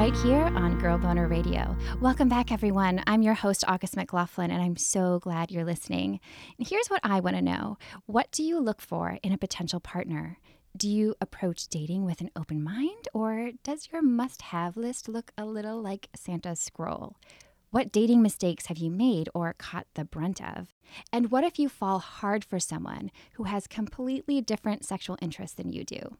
right here on Girl Boner Radio. Welcome back, everyone. I'm your host, August McLaughlin, and I'm so glad you're listening. And here's what I want to know What do you look for in a potential partner? Do you approach dating with an open mind, or does your must have list look a little like Santa's scroll? What dating mistakes have you made or caught the brunt of? And what if you fall hard for someone who has completely different sexual interests than you do?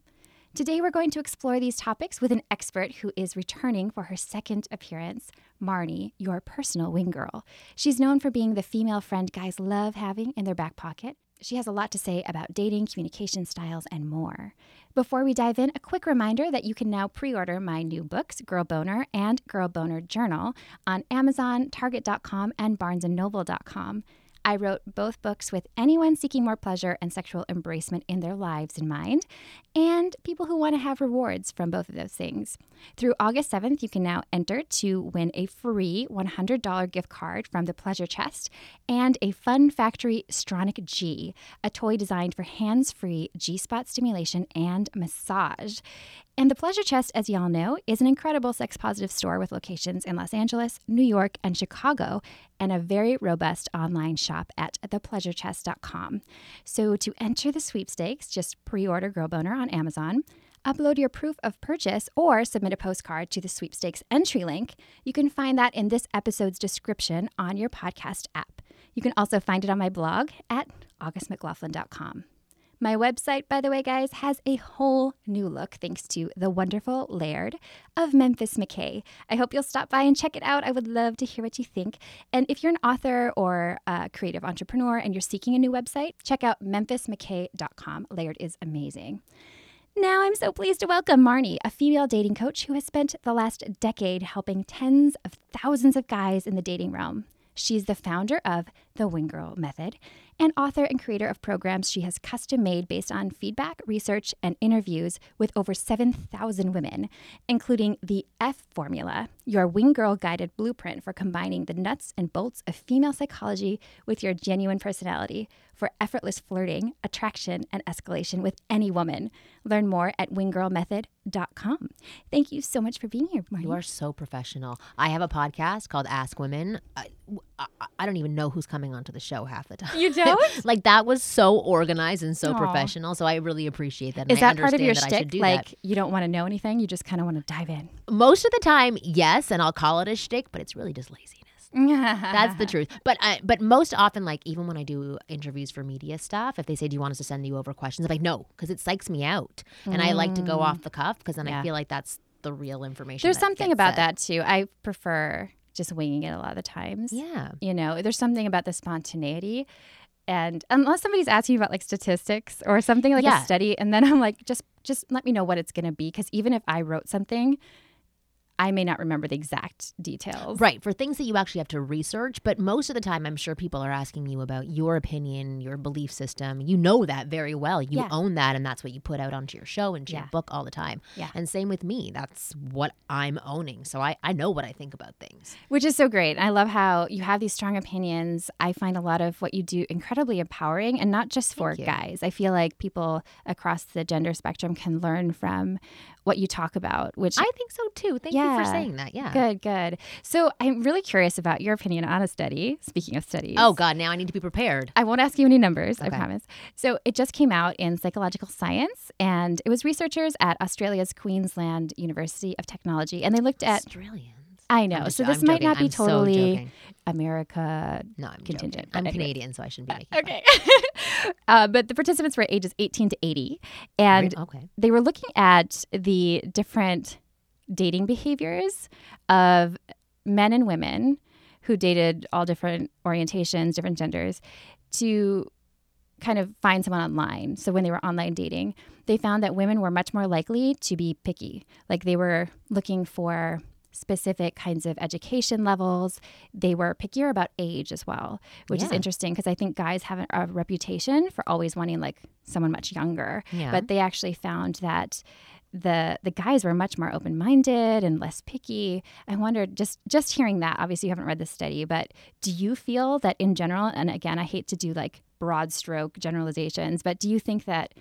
Today, we're going to explore these topics with an expert who is returning for her second appearance, Marnie, your personal wing girl. She's known for being the female friend guys love having in their back pocket. She has a lot to say about dating, communication styles, and more. Before we dive in, a quick reminder that you can now pre order my new books, Girl Boner and Girl Boner Journal, on Amazon, Target.com, and BarnesandNoble.com. I wrote both books with anyone seeking more pleasure and sexual embracement in their lives in mind, and people who want to have rewards from both of those things. Through August 7th, you can now enter to win a free $100 gift card from the Pleasure Chest and a Fun Factory Stronic G, a toy designed for hands free G spot stimulation and massage. And the Pleasure Chest, as y'all know, is an incredible sex positive store with locations in Los Angeles, New York, and Chicago, and a very robust online shop at thepleasurechest.com. So to enter the sweepstakes, just pre order Girl Boner on Amazon. Upload your proof of purchase or submit a postcard to the sweepstakes entry link. You can find that in this episode's description on your podcast app. You can also find it on my blog at augustmclaughlin.com. My website, by the way, guys, has a whole new look thanks to the wonderful Laird of Memphis McKay. I hope you'll stop by and check it out. I would love to hear what you think. And if you're an author or a creative entrepreneur and you're seeking a new website, check out memphismckay.com. Laird is amazing. Now I'm so pleased to welcome Marnie, a female dating coach who has spent the last decade helping tens of thousands of guys in the dating realm. She's the founder of the Wing Girl Method and author and creator of programs she has custom made based on feedback, research, and interviews with over 7,000 women, including the F Formula, your Wing Girl guided blueprint for combining the nuts and bolts of female psychology with your genuine personality for effortless flirting, attraction, and escalation with any woman. Learn more at winggirlmethod.com. Thank you so much for being here, Marnie. You are so professional. I have a podcast called Ask Women. I, I, I don't even know who's coming onto the show half the time. You don't? like that was so organized and so Aww. professional. So I really appreciate that. Is that part of your shtick? Like that. you don't want to know anything, you just kind of want to dive in. Most of the time, yes, and I'll call it a shtick, but it's really just lazy. That's the truth. But I, but most often, like even when I do interviews for media stuff, if they say, "Do you want us to send you over questions?" I'm like, "No," because it psychs me out, mm. and I like to go off mm. the cuff because then yeah. I feel like that's the real information. There's something about that too. I prefer just winging it a lot of the times. Yeah, you know, there's something about the spontaneity. And unless somebody's asking me about like statistics or something like yeah. a study, and then I'm like, just just let me know what it's going to be, because even if I wrote something I may not remember the exact details. Right, for things that you actually have to research. But most of the time, I'm sure people are asking you about your opinion, your belief system. You know that very well. You yeah. own that, and that's what you put out onto your show and yeah. your book all the time. Yeah. And same with me. That's what I'm owning. So I, I know what I think about things. Which is so great. I love how you have these strong opinions. I find a lot of what you do incredibly empowering and not just for guys. I feel like people across the gender spectrum can learn from what you talk about, which I think so too. Thank yeah, you for saying that. Yeah. Good, good. So I'm really curious about your opinion on a study. Speaking of studies. Oh, God, now I need to be prepared. I won't ask you any numbers, okay. I promise. So it just came out in Psychological Science, and it was researchers at Australia's Queensland University of Technology, and they looked at. Australian. I know. so this I'm might joking. not be I'm totally so America no, I'm contingent. I'm Canadian, so I shouldn't be making Okay. uh, but the participants were ages 18 to 80. And okay. they were looking at the different dating behaviors of men and women who dated all different orientations, different genders, to kind of find someone online. So when they were online dating, they found that women were much more likely to be picky. Like they were looking for specific kinds of education levels. They were pickier about age as well, which yeah. is interesting because I think guys have a, a, reputation for always wanting like someone much younger. Yeah. But they actually found that the the guys were much more open-minded and less picky. I wondered just just hearing that. Obviously, you haven't read the study, but do you feel that in general? And again, I hate to do like broad stroke generalizations, but do you think that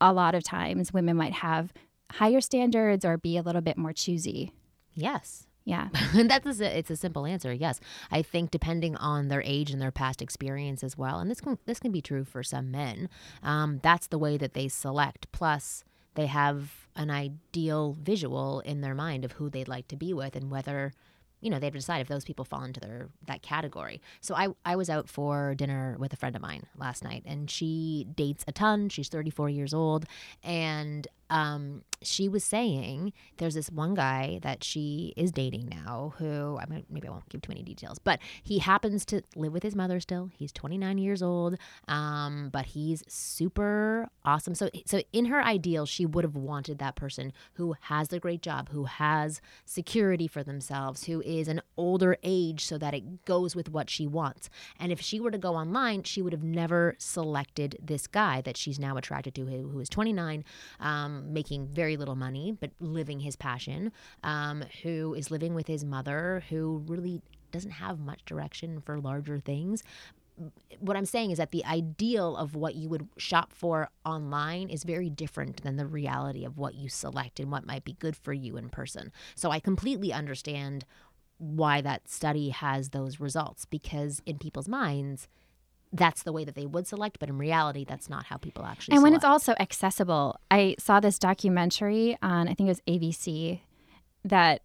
a lot of times women might have higher standards or be a little bit more choosy? Yes. Yeah. That's a, it's a simple answer. Yes. I think depending on their age and their past experience as well, and this can this can be true for some men. Um, that's the way that they select. Plus, they have an ideal visual in their mind of who they'd like to be with and whether you know, they have to decide if those people fall into their that category. So I I was out for dinner with a friend of mine last night and she dates a ton. She's 34 years old and um, she was saying there's this one guy that she is dating now who I mean, maybe I won't give too many details, but he happens to live with his mother still. He's 29 years old, um, but he's super awesome. So, so in her ideal, she would have wanted that person who has a great job, who has security for themselves, who is an older age, so that it goes with what she wants. And if she were to go online, she would have never selected this guy that she's now attracted to, who is 29. Um, making very little money, but living his passion, um, who is living with his mother, who really doesn't have much direction for larger things. What I'm saying is that the ideal of what you would shop for online is very different than the reality of what you select and what might be good for you in person. So I completely understand why that study has those results because in people's minds, that's the way that they would select, but in reality, that's not how people actually. And when it's also accessible, I saw this documentary on I think it was ABC that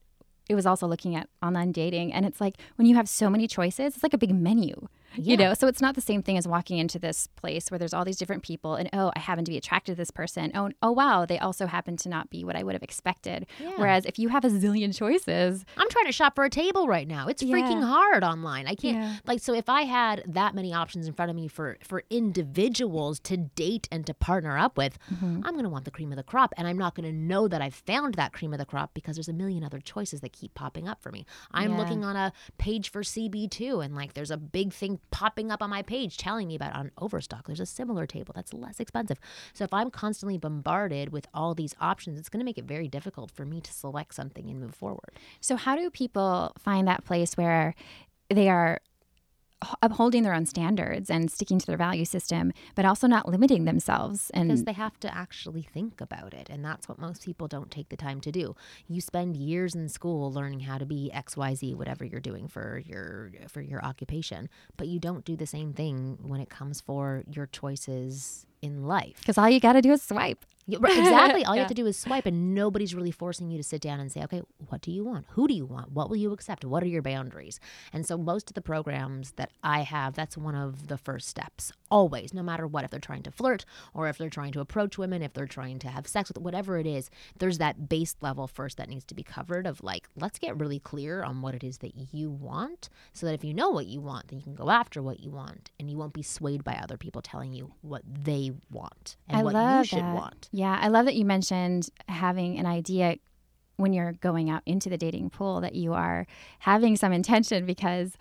it was also looking at online dating, and it's like when you have so many choices, it's like a big menu. Yeah. You know, so it's not the same thing as walking into this place where there's all these different people and oh, I happen to be attracted to this person. Oh, oh wow, they also happen to not be what I would have expected. Yeah. Whereas if you have a zillion choices, I'm trying to shop for a table right now. It's yeah. freaking hard online. I can't like so if I had that many options in front of me for for individuals to date and to partner up with, mm-hmm. I'm going to want the cream of the crop and I'm not going to know that I've found that cream of the crop because there's a million other choices that keep popping up for me. I'm looking on a page for CB2 and like there's a big thing popping up on my page telling me about on Overstock. There's a similar table that's less expensive. So if I'm constantly bombarded with all these options, it's going to make it very difficult for me to select something and move forward. So how do people find that place where they are upholding their own standards and sticking to their value system, but also not limiting themselves. And because they have to actually think about it, and that's what most people don't take the time to do. You spend years in school learning how to be X, Y, Z, whatever you're doing for your for your occupation, but you don't do the same thing when it comes for your choices in life. Because all you got to do is swipe. Exactly. All yeah. you have to do is swipe, and nobody's really forcing you to sit down and say, okay, what do you want? Who do you want? What will you accept? What are your boundaries? And so, most of the programs that I have, that's one of the first steps, always, no matter what. If they're trying to flirt, or if they're trying to approach women, if they're trying to have sex with whatever it is, there's that base level first that needs to be covered of like, let's get really clear on what it is that you want, so that if you know what you want, then you can go after what you want, and you won't be swayed by other people telling you what they want and I what you should that. want. Yeah, I love that you mentioned having an idea when you're going out into the dating pool that you are having some intention because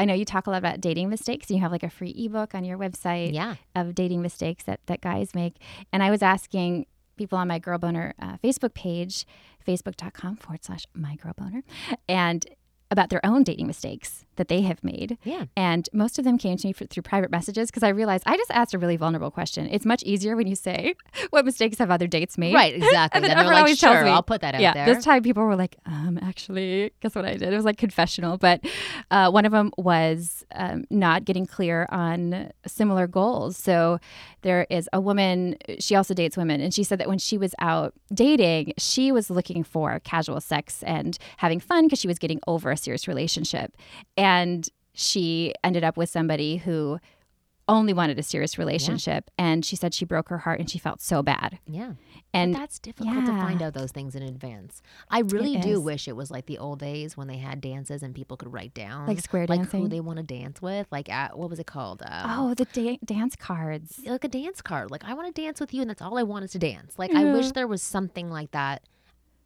I know you talk a lot about dating mistakes. You have like a free ebook on your website yeah. of dating mistakes that, that guys make. And I was asking people on my Girl Boner uh, Facebook page, facebook.com forward slash my girl boner. And about their own dating mistakes that they have made. Yeah. And most of them came to me for, through private messages because I realized I just asked a really vulnerable question. It's much easier when you say, What mistakes have other dates made? Right, exactly. and then, everyone like, always sure, tells me, I'll put that out yeah, there. This time people were like, um, actually, guess what I did? It was like confessional. But uh, one of them was um, not getting clear on similar goals. So there is a woman, she also dates women, and she said that when she was out dating, she was looking for casual sex and having fun because she was getting over a serious relationship. And she ended up with somebody who only wanted a serious relationship. And she said she broke her heart and she felt so bad. Yeah. And but that's difficult to find out those things in advance. I really It do is. wish it was like the old days when they had dances and people could write down Like square like who they want to dance with. Like at, what was it called? Um, oh, the da- dance cards. like a dance card. Like I want to dance with you, and that's all I want is to dance. Like I wish there was something like that.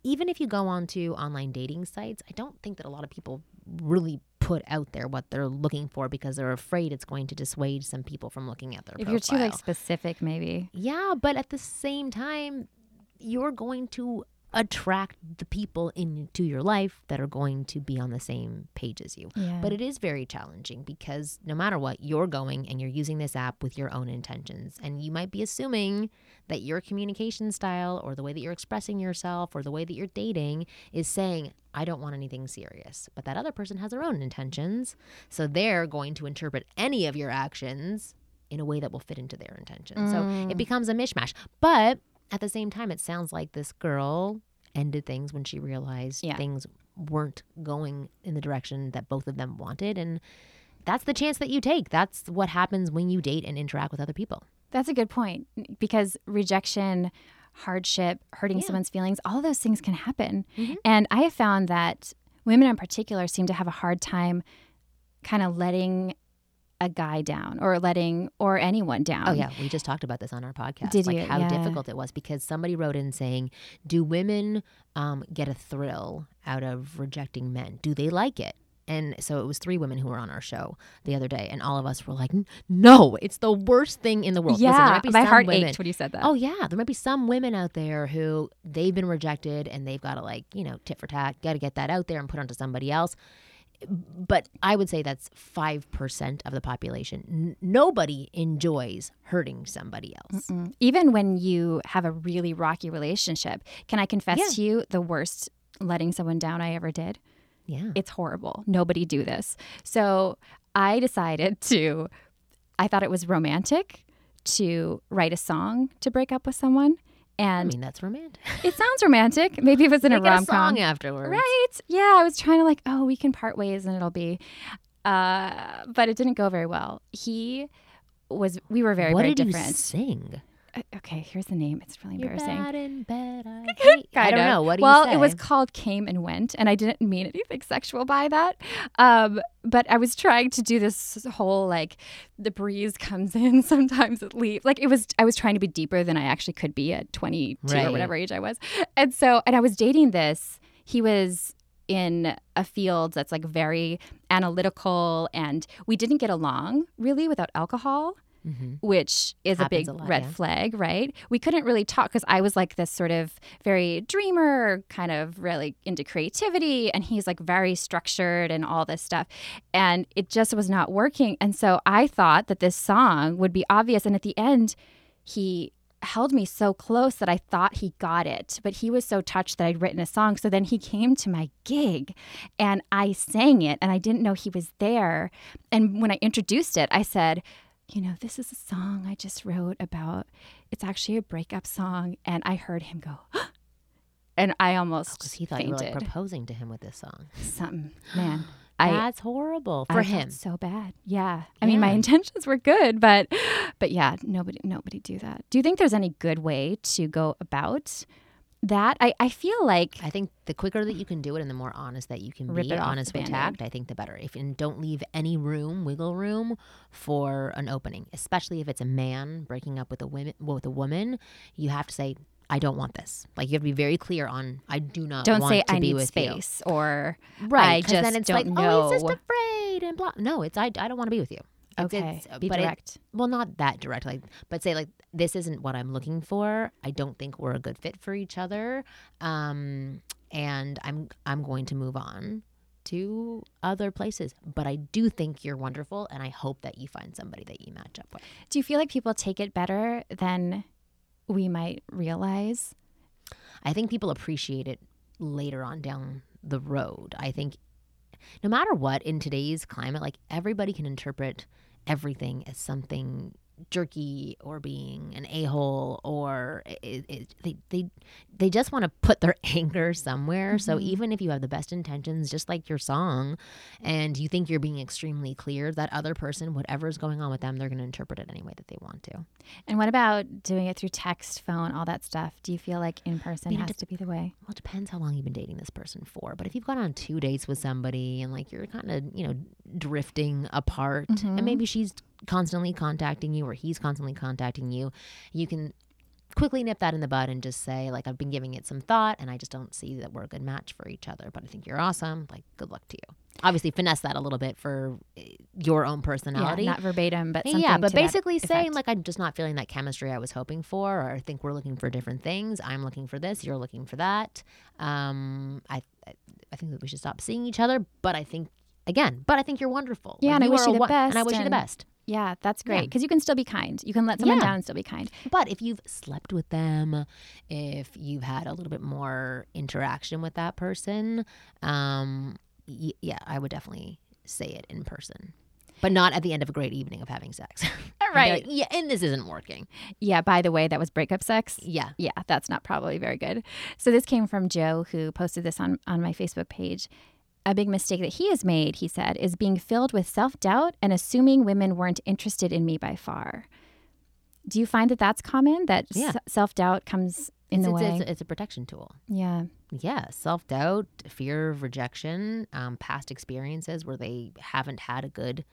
Even if you go onto online dating sites, I don't think that a lot of people really put out there what they're looking for because they're afraid it's going to dissuade some people from looking at their If you're too like specific, maybe. Yeah, but at the same time, you're going to attract the people into your life that are going to be on the same page as you. Yeah. But it is very challenging because no matter what, you're going and you're using this app with your own intentions. And you might be assuming that your communication style or the way that you're expressing yourself or the way that you're dating is saying, I don't want anything serious. But that other person has their own intentions. So they're going to interpret any of your actions in a way that will fit into their intention. So Mm. it becomes a mishmash. But at the same time, it sounds like this girl ended things when she realized Yeah. things weren't going in the direction that both of them wanted. And that's the chance that you take. That's what happens when you date and interact with other people. That's a good point because rejection, hardship, hurting Yeah. someone's feelings, all of those things can happen. Mhm. And I have found that women in particular seem to have a hard time kind of letting a guy down or letting or anyone down. Oh yeah, we just talked about this on our podcast. Did like you? how Yeah. difficult it was because somebody wrote in saying, "Do women um, get a thrill out of rejecting men? Do they like it?" And so it was three women who were on our show the other day, and all of us were like, "No, it's the worst thing in the world." Listen, Yeah, be my heart women- ached when you said that. Oh yeah, there might be some women out there who they've been rejected and they've got to like you know tit for tat, got to get that out there and put onto somebody else. But I would say that's five percent of the population. N- nobody enjoys hurting somebody else. Mm. Even when you have a really rocky relationship, can I confess Yeah. to you the worst letting someone down I ever did? Yeah, It's horrible. Nobody do this. So I decided to, I thought it was romantic to write a song to break up with someone. I mean that's romantic. it sounds romantic. Maybe it was in Make a rom com. song afterwards. Right. Yeah. I was trying to like, oh, we can part ways and it'll be, uh, but it didn't go very well. He was, we were very, what very did different. you sing? Okay. Here's the name. It's really You're embarrassing. bad in bed. I, hate- I don't know. What do well, you say? it was called Came and Went, and I didn't mean anything sexual by that. Um, but I was trying to do this whole like the breeze comes in, sometimes it leaves. Like it was, I was trying to be deeper than I actually could be at 22 Right. or whatever age I was. And so, and I was dating this. He was in a field that's like very analytical, and we didn't get along really without alcohol Mhm. which is a big a lot, red yeah. flag, right? We couldn't really talk because I was like this sort of very dreamer, kind of really into creativity, and he's like very structured and all this stuff. And it just was not working. And so I thought that this song would be obvious. And at the end, he held me so close that I thought he got it, but he was so touched that I'd written a song. So then he came to my gig and I sang it and I didn't know he was there. And when I introduced it, I said, you know, this is a song I just wrote about. It's actually a breakup song. And I heard him go, and I almost oh, because he thought fainted. you were like proposing to him with this song. Something, man. I, That's horrible for I him. so bad. Yeah. I mean, my intentions were good, but, but yeah, nobody, nobody do that. Do you think there's any good way to go about that? I, I feel like I think the quicker that you can do it and the more honest that you can be, honest with tact, I think the better. If and don't leave any room, wiggle room for an opening, especially if it's a man breaking up with a woman with a woman, you have to say, I don't want this. Like you have to be very clear on I do not don't want say to I be need with space or. Right. I 'cause just then it's don't like, know. Oh, he's just afraid and blah. No, it's I, I don't want to be with you. Okay, it's- be but it- direct. well, not that direct, like, but say like this isn't what I'm looking for. I don't think we're a good fit for each other, um, and I'm I'm going to move on to other places. But I do think you're wonderful, and I hope that you find somebody that you match up with. do you feel like people take it better than we might realize? I think people appreciate it later on down the road. I think no matter what in today's climate, like everybody can interpret everything as something jerky or being an a-hole or it, it, they they they just want to put their anger somewhere. Mm-hmm. So even if you have the best intentions, just like your song, and you think you're being extremely clear, that other person, whatever is going on with them, they're going to interpret it any way that they want to. And what about doing it through text, phone, all that stuff? Do you feel like in person I mean, has to be the way? Well, it depends how long you've been dating this person for. But if you've gone on two dates with somebody and like you're kind of you know drifting apart, mm-hmm. and maybe she's constantly contacting you or he's constantly contacting you, you can quickly nip that in the bud and just say like I've been giving it some thought and I just don't see that we're a good match for each other, but I think you're awesome. Like good luck to you. Obviously finesse that a little bit for eh, your own personality. Yeah, not verbatim, but yeah, but basically saying like I'm just not feeling that chemistry I was hoping for, or I think we're looking for different things. I'm looking for this, you're looking for that. Um, I I think that we should stop seeing each other, but I think again, but I think you're wonderful. Yeah, like, and I wish you the best. And I wish you the best. Yeah, that's great because yeah. you can still be kind. You can let someone yeah. down and still be kind. But if you've slept with them, if you've had a little bit more interaction with that person, um, y- yeah, I would definitely say it in person. But not at the end of a great evening of having sex. right. Like, yeah, and this isn't working. Yeah, by the way, that was breakup sex. Yeah. Yeah, that's not probably very good. So this came from Joe who posted this on on my Facebook page a big mistake that he has made, he said, is being filled with self doubt and assuming women weren't interested in me by far. Do you find that that's common? That yeah. s- self doubt comes in it's, the it's, way? It's, it's, a protection tool. Yeah. Yeah. Self doubt, fear of rejection, um, past experiences where they haven't had a good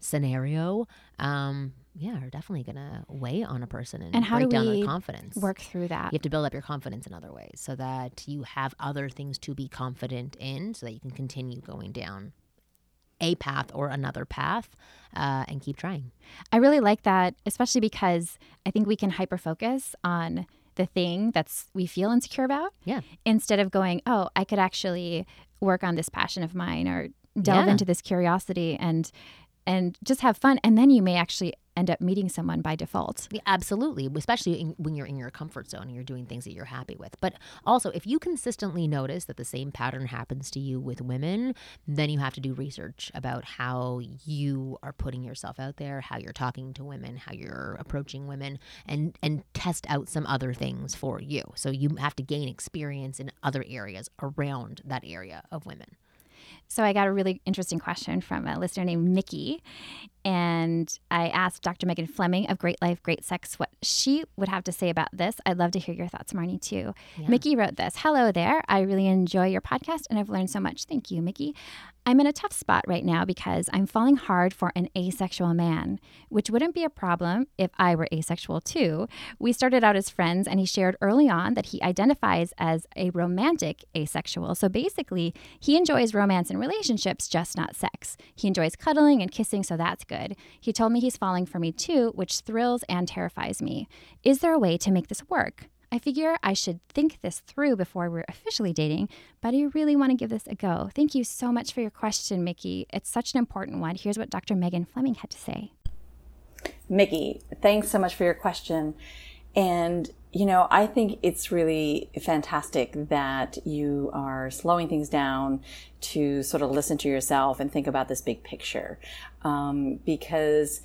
scenario. Um, yeah, are definitely going to weigh on a person and, and how break do down we their confidence. Work through that. You have to build up your confidence in other ways so that you have other things to be confident in, so that you can continue going down a path or another path uh, and keep trying. I really like that, especially because I think we can hyper focus on the thing that's we feel insecure about. Yeah. Instead of going, oh, I could actually work on this passion of mine or delve yeah. into this curiosity and and just have fun and then you may actually end up meeting someone by default. Yeah, absolutely, especially in, when you're in your comfort zone and you're doing things that you're happy with. But also, if you consistently notice that the same pattern happens to you with women, then you have to do research about how you are putting yourself out there, how you're talking to women, how you're approaching women, and and test out some other things for you. So you have to gain experience in other areas around that area of women. So I got a really interesting question from a listener named Mickey. And I asked Dr. Megan Fleming of Great Life, Great Sex what she would have to say about this. I'd love to hear your thoughts, Marnie, too. Yeah. Mickey wrote this Hello there. I really enjoy your podcast and I've learned so much. Thank you, Mickey. I'm in a tough spot right now because I'm falling hard for an asexual man, which wouldn't be a problem if I were asexual too. We started out as friends, and he shared early on that he identifies as a romantic asexual. So basically, he enjoys romance and relationships, just not sex. He enjoys cuddling and kissing, so that's good. He told me he's falling for me too, which thrills and terrifies me. Is there a way to make this work? I figure I should think this through before we're officially dating, but I really want to give this a go. Thank you so much for your question, Mickey. It's such an important one. Here's what Dr. Megan Fleming had to say. Mickey, thanks so much for your question. And, you know, I think it's really fantastic that you are slowing things down to sort of listen to yourself and think about this big picture. Um, because,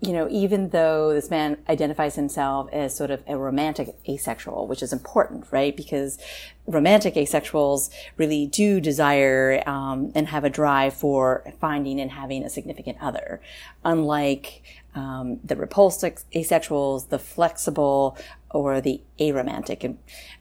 you know, even though this man identifies himself as sort of a romantic asexual, which is important, right? Because romantic asexuals really do desire um, and have a drive for finding and having a significant other, unlike um, the repulsive asexuals, the flexible, or the aromantic. And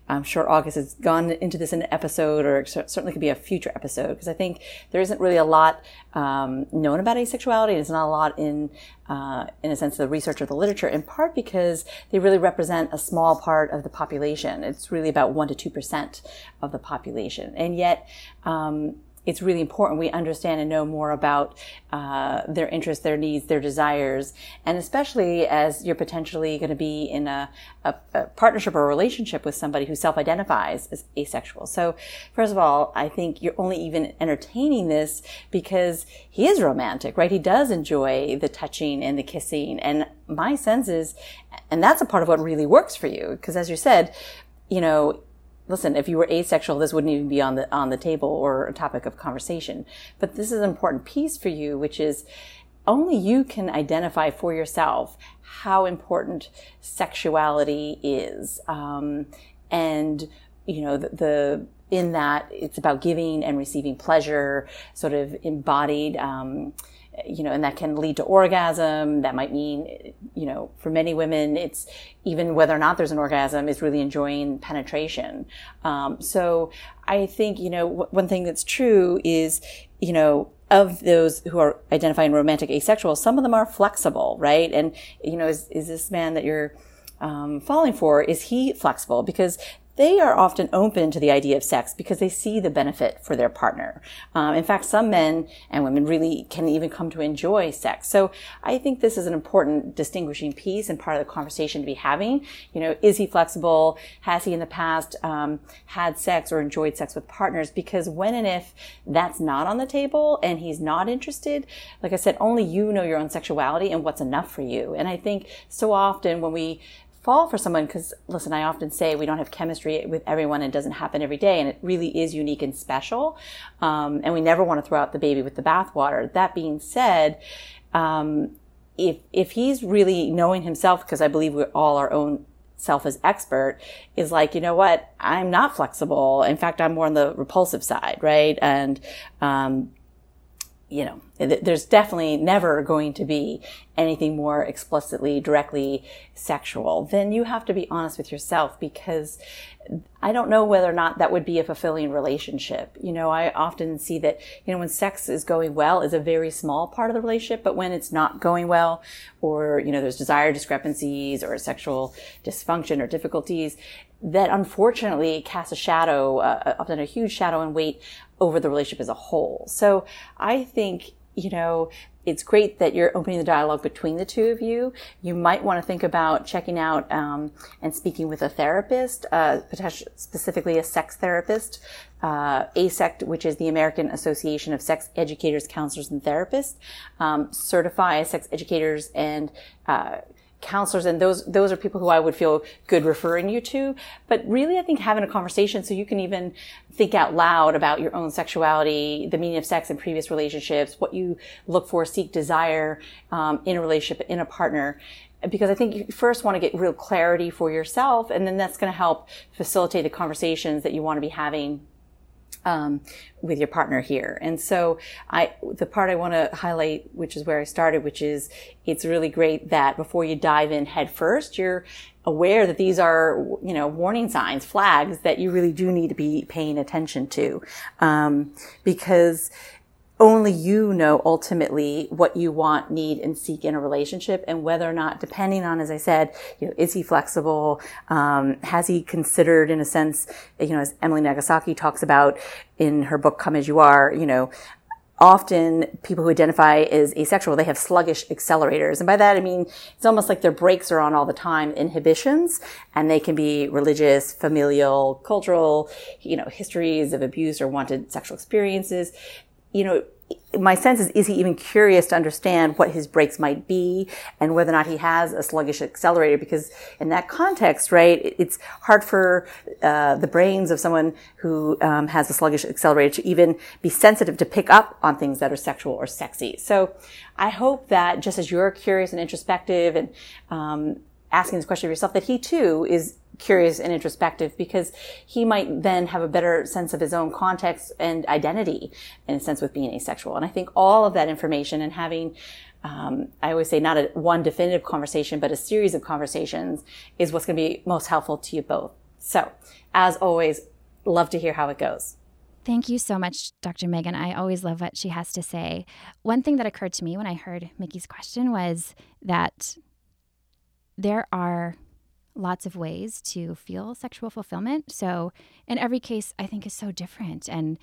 I'm sure August has gone into this in an episode, or certainly could be a future episode, because I think there isn't really a lot um, known about asexuality. There's not a lot in, uh, in a sense, the research or the literature. In part because they really represent a small part of the population. It's really about one to two percent of the population, and yet. Um, it's really important we understand and know more about uh, their interests, their needs, their desires, and especially as you're potentially going to be in a, a, a, partnership or a relationship with somebody who self-identifies as asexual. So, first of all, I think you're only even entertaining this because he is romantic, right? He does enjoy the touching and the kissing, and my sense is, and that's a part of what really works for you, because as you said, you know, listen, if you were asexual, this wouldn't even be on the on the table or a topic of conversation. But this is an important piece for you, which is only you can identify for yourself how important sexuality is. Um, and, you know, the, the, in that it's about giving and receiving pleasure, sort of embodied, um, you know, and that can lead to orgasm. That might mean, you know, for many women, it's even whether or not there's an orgasm is really enjoying penetration. Um, so I think, you know, w- one thing that's true is, you know, of those who are identifying romantic asexual, some of them are flexible, right? And, you know, is, is this man that you're, um, falling for, is he flexible? Because they are often open to the idea of sex because they see the benefit for their partner. Um, in fact, some men and women really can even come to enjoy sex. So I think this is an important distinguishing piece and part of the conversation to be having. You know, is he flexible? Has he in the past um, had sex or enjoyed sex with partners? Because when and if that's not on the table and he's not interested, like I said, only you know your own sexuality and what's enough for you. And I think so often when we fall for someone because listen i often say we don't have chemistry with everyone and it doesn't happen every day and it really is unique and special um, and we never want to throw out the baby with the bathwater. That being said um, if if he's really knowing himself because i believe we're all our own self as expert is like you know what? I'm not flexible. In fact i'm more on the repulsive side right? And um, you know, there's definitely never going to be anything more explicitly, directly sexual, then you have to be honest with yourself because I don't know whether or not that would be a fulfilling relationship. You know, I often see that, you know, when sex is going well is a very small part of the relationship, but when it's not going well or, you know, there's desire discrepancies or sexual dysfunction or difficulties, that unfortunately casts a shadow, uh, often a huge shadow and weight over the relationship as a whole. So I think, you know, it's great that you're opening the dialogue between the two of you. You might want to think about checking out um, and speaking with a therapist, uh, specifically a sex therapist, uh, AASECT, which is the American Association of Sex Educators, Counselors, and Therapists, um, certify sex educators and uh, counselors and those those are people who I would feel good referring you to. But really I think having a conversation so you can even think out loud about your own sexuality the meaning of sex in previous relationships what you look for seek desire um, in a relationship in a partner. Because I think you first want to get real clarity for yourself and then that's going to help facilitate the conversations that you want to be having um, with your partner here. And so I, the part I want to highlight, which is where I started, which is it's really great that before you dive in head first, you're aware that these are, you know, warning signs, flags that you really do need to be paying attention to. Um, because only you know ultimately what you want, need, and seek in a relationship, and whether or not, depending on, as I said, you know, is he flexible? Um, has he considered, in a sense, you know, as Emily Nagoski talks about in her book "Come as You Are," you know, often people who identify as asexual, they have sluggish accelerators. And by that, I mean, it's almost like their brakes are on all the time, inhibitions, and they can be religious, familial, cultural, you know, histories of abuse or wanted sexual experiences you know, my sense is, is he even curious to understand what his brakes might be and whether or not he has a sluggish accelerator? Because in that context, right, it's hard for uh, the brains of someone who um, has a sluggish accelerator to even be sensitive to pick up on things that are sexual or sexy. So I hope that just as you're curious and introspective and um, asking this question of yourself, that he too is curious and introspective because he might then have a better sense of his own context and identity in a sense with being asexual. And I think all of that information and having um, I always say not a one definitive conversation, but a series of conversations is what's going to be most helpful to you both. So, as always, love to hear how it goes. Thank you so much, Dr. Megan. I always love what she has to say. One thing that occurred to me when I heard Mickey's question was that there are lots of ways to feel sexual fulfillment. So, in every case, I think is so different. And,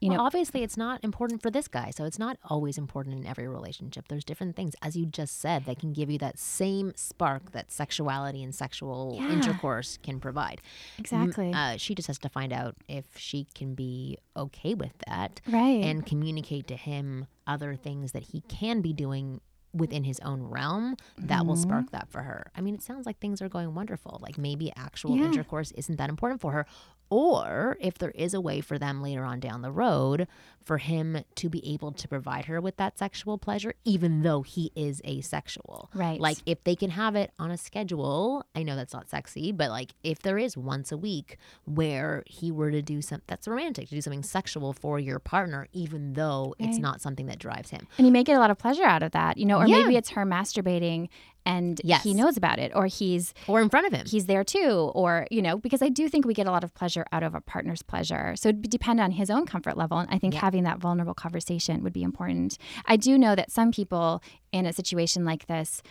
you well, know, obviously, it's not important for this guy. So, it's not always important in every relationship. There's different things, as you just said, that can give you that same spark that sexuality and sexual yeah. intercourse can provide. Exactly. Uh, she just has to find out if she can be okay with that. Right. And communicate to him other things that he can be doing within his own realm that mm-hmm. will spark that for her. I mean, it sounds like things are going wonderful. Like maybe actual yeah. intercourse isn't that important for her. or if there is a way for them later on down the road for him to be able to provide her with that sexual pleasure, even though he is asexual. Right. Like if they can have it on a schedule, I know that's not sexy, but like if there is once a week where he were to do something that's romantic, to do something sexual for your partner, even though it's not something that drives him. And you may get a lot of pleasure out of that, you know, or Yeah. maybe it's her masturbating and Yes. he knows about it, or he's Or in front of him. he's there too, or you know, because I do think we get a lot of pleasure out of a partner's pleasure. So it would depend on his own comfort level, and I think Yeah. having that vulnerable conversation would be important. I do know that some people in a situation like this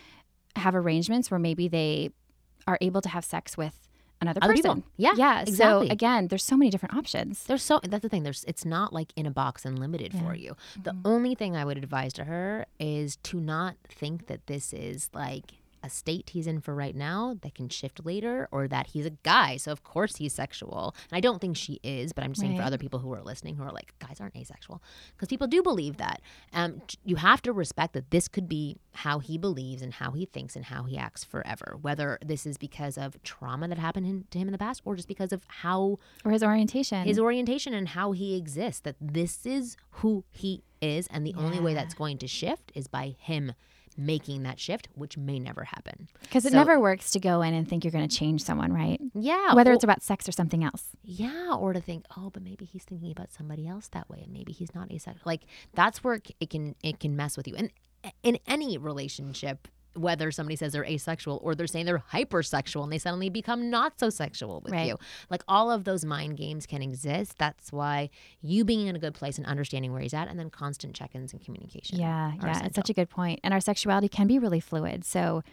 have arrangements where maybe they are able to have sex with another Other person. people. Yeah, yeah. exactly. So again, there's so many different options. There's so that's the thing. There's it's not like in a box and limited for you. The mm-hmm. only thing I would advise to her is to not think that this is like a state he's in for right now that can shift later or that he's a guy. So of course he's sexual. And I don't think she is, but I'm just saying for other people who are listening who are like guys aren't asexual because people do believe that. Um you have to respect that this could be how he believes and how he thinks and how he acts forever. Whether this is because of trauma that happened in, to him in the past or just because of how Or his orientation. his orientation and how he exists that this is who he is and the only way that's going to shift is by him making that shift which may never happen Because it So- never works to go in and think you're going to change someone, right? yeah Whether or- it's about sex or something else. yeah or to think oh but maybe he's thinking about somebody else that way and maybe he's not asexual like that's where it can it can mess with you and eh, in any relationship whether somebody says they're asexual or they're saying they're hypersexual and they suddenly become not so sexual with Right. you. Like all of those mind games can exist. That's why you being in a good place and understanding where he's at and then constant check-ins and communication. Yeah, yeah, essential. it's such a good point. And our sexuality can be really fluid. So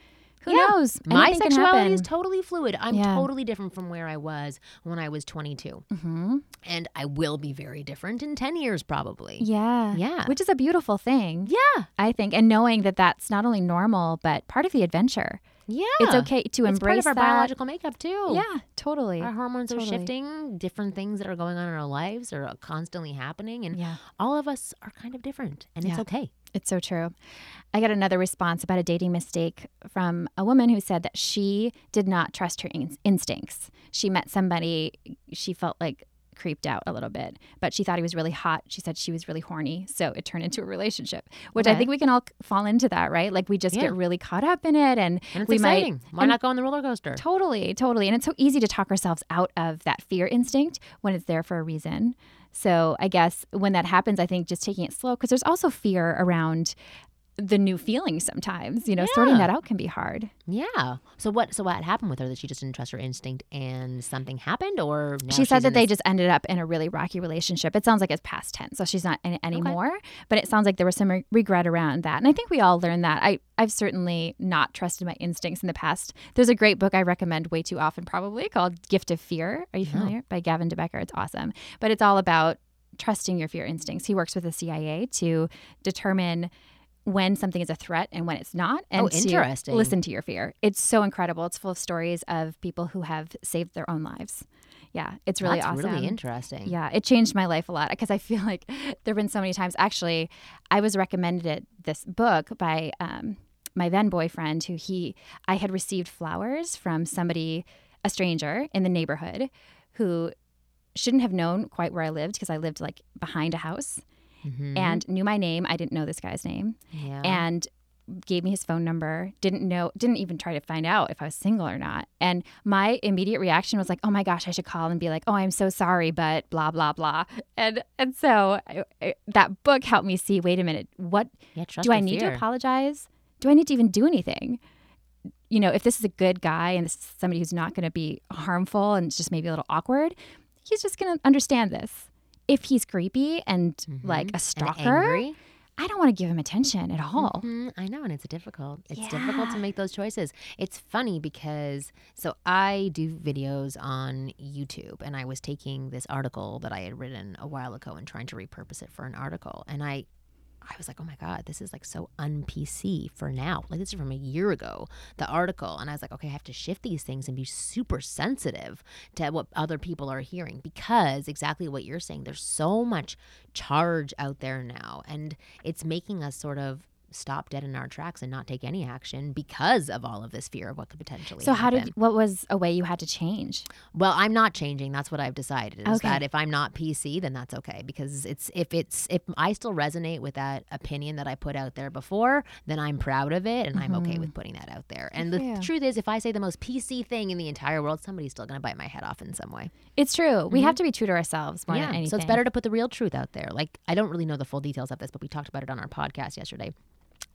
who Yeah. knows? My Anything sexuality is totally fluid. I'm Yeah. totally different from where I was when I was 22. Mm-hmm. And I will be very different in 10 years probably. Yeah, Yeah. which is a beautiful thing. Yeah. I think, and knowing that that's not only normal but part of the adventure. Yeah. It's okay to It's embrace part of our that. biological makeup too. Yeah, totally. Our hormones are shifting, different things that are going on in our lives are constantly happening and Yeah. all of us are kind of different and it's okay. It's so true. I got another response about a dating mistake from a woman who said that she did not trust her in- instincts. She met somebody, she felt like creeped out a little bit, but she thought he was really hot. She said she was really horny. So it turned into a relationship, which I think we can all fall into that, right? Like we just Yeah. get really caught up in it and, And it's we exciting. might. Why not go on the roller coaster? Totally, totally. And it's so easy to talk ourselves out of that fear instinct when it's there for a reason. So I guess when that happens, I think just taking it slow, because there's also fear around the new feelings sometimes. You know, sorting that out can be hard. Yeah. So what? So what happened with her that she just didn't trust her instinct and something happened, or she said that they this- just ended up in a really rocky relationship. It sounds like it's past tense, so she's not in it anymore. But it sounds like there was some re- regret around that, and I think we all learned that. I I've certainly not trusted my instincts in the past. There's a great book I recommend way too often, probably called "Gift of Fear." Are you oh. familiar? By Gavin de Becker. It's awesome, but it's all about trusting your fear instincts. He works with the CIA to determine when something is a threat and when it's not and Oh, to interesting. listen to your fear. It's so incredible. It's full of stories of people who have saved their own lives. Yeah it's really That's awesome. really interesting. yeah it changed my life a lot because i feel like there have been so many times. Actually i was recommended it, this book by um, my then boyfriend who he i had received flowers from somebody a stranger in the neighborhood who shouldn't have known quite where i lived because i lived like behind a house Mhm. and knew my name. I didn't know this guy's name. Yeah. and gave me his phone number. Didn't know didn't even try to find out if i was single or not. And my immediate reaction was like oh my gosh i should call and be like oh i'm so sorry but blah blah blah. And and so I, I- that book helped me see wait a minute what yeah, do i need fear. to apologize? Do i need to even do anything? You know if this is a good guy and this is somebody who's not going to be harmful and it's just maybe a little awkward he's just going to understand this if he's creepy and like a Mm-hmm. Stalker i don't want to give him attention at all Mhm, I know, and it's difficult. It's difficult to make those choices. It's funny because so I do videos on YouTube, and I was taking this article that I had written a while ago and trying to repurpose it for an article, and I. I was like, oh my God, this is like so un PC for now. Like, this is from a year ago, the article. And I was like, okay, I have to shift these things and be super sensitive to what other people are hearing because exactly what you're saying, there's so much charge out there now. And it's making us sort of stop dead in our tracks and not take any action because of all of this fear of what could potentially So how did what was a way you had to change? Well, I'm not changing. That's what I've decided. Is Okay. that if I'm not PC, then that's okay because it's if it's if I still resonate with that opinion that I put out there before, then I'm proud of it and I'm okay with putting that out there. And the you. truth is, if I say the most PC thing in the entire world, somebody's still going to bite my head off in some way. It's true. We have to be true to ourselves more than anything. Mm-hmm. so it's better to put the real truth out there. Like I don't really know the full details of this, but we talked about it on our podcast yesterday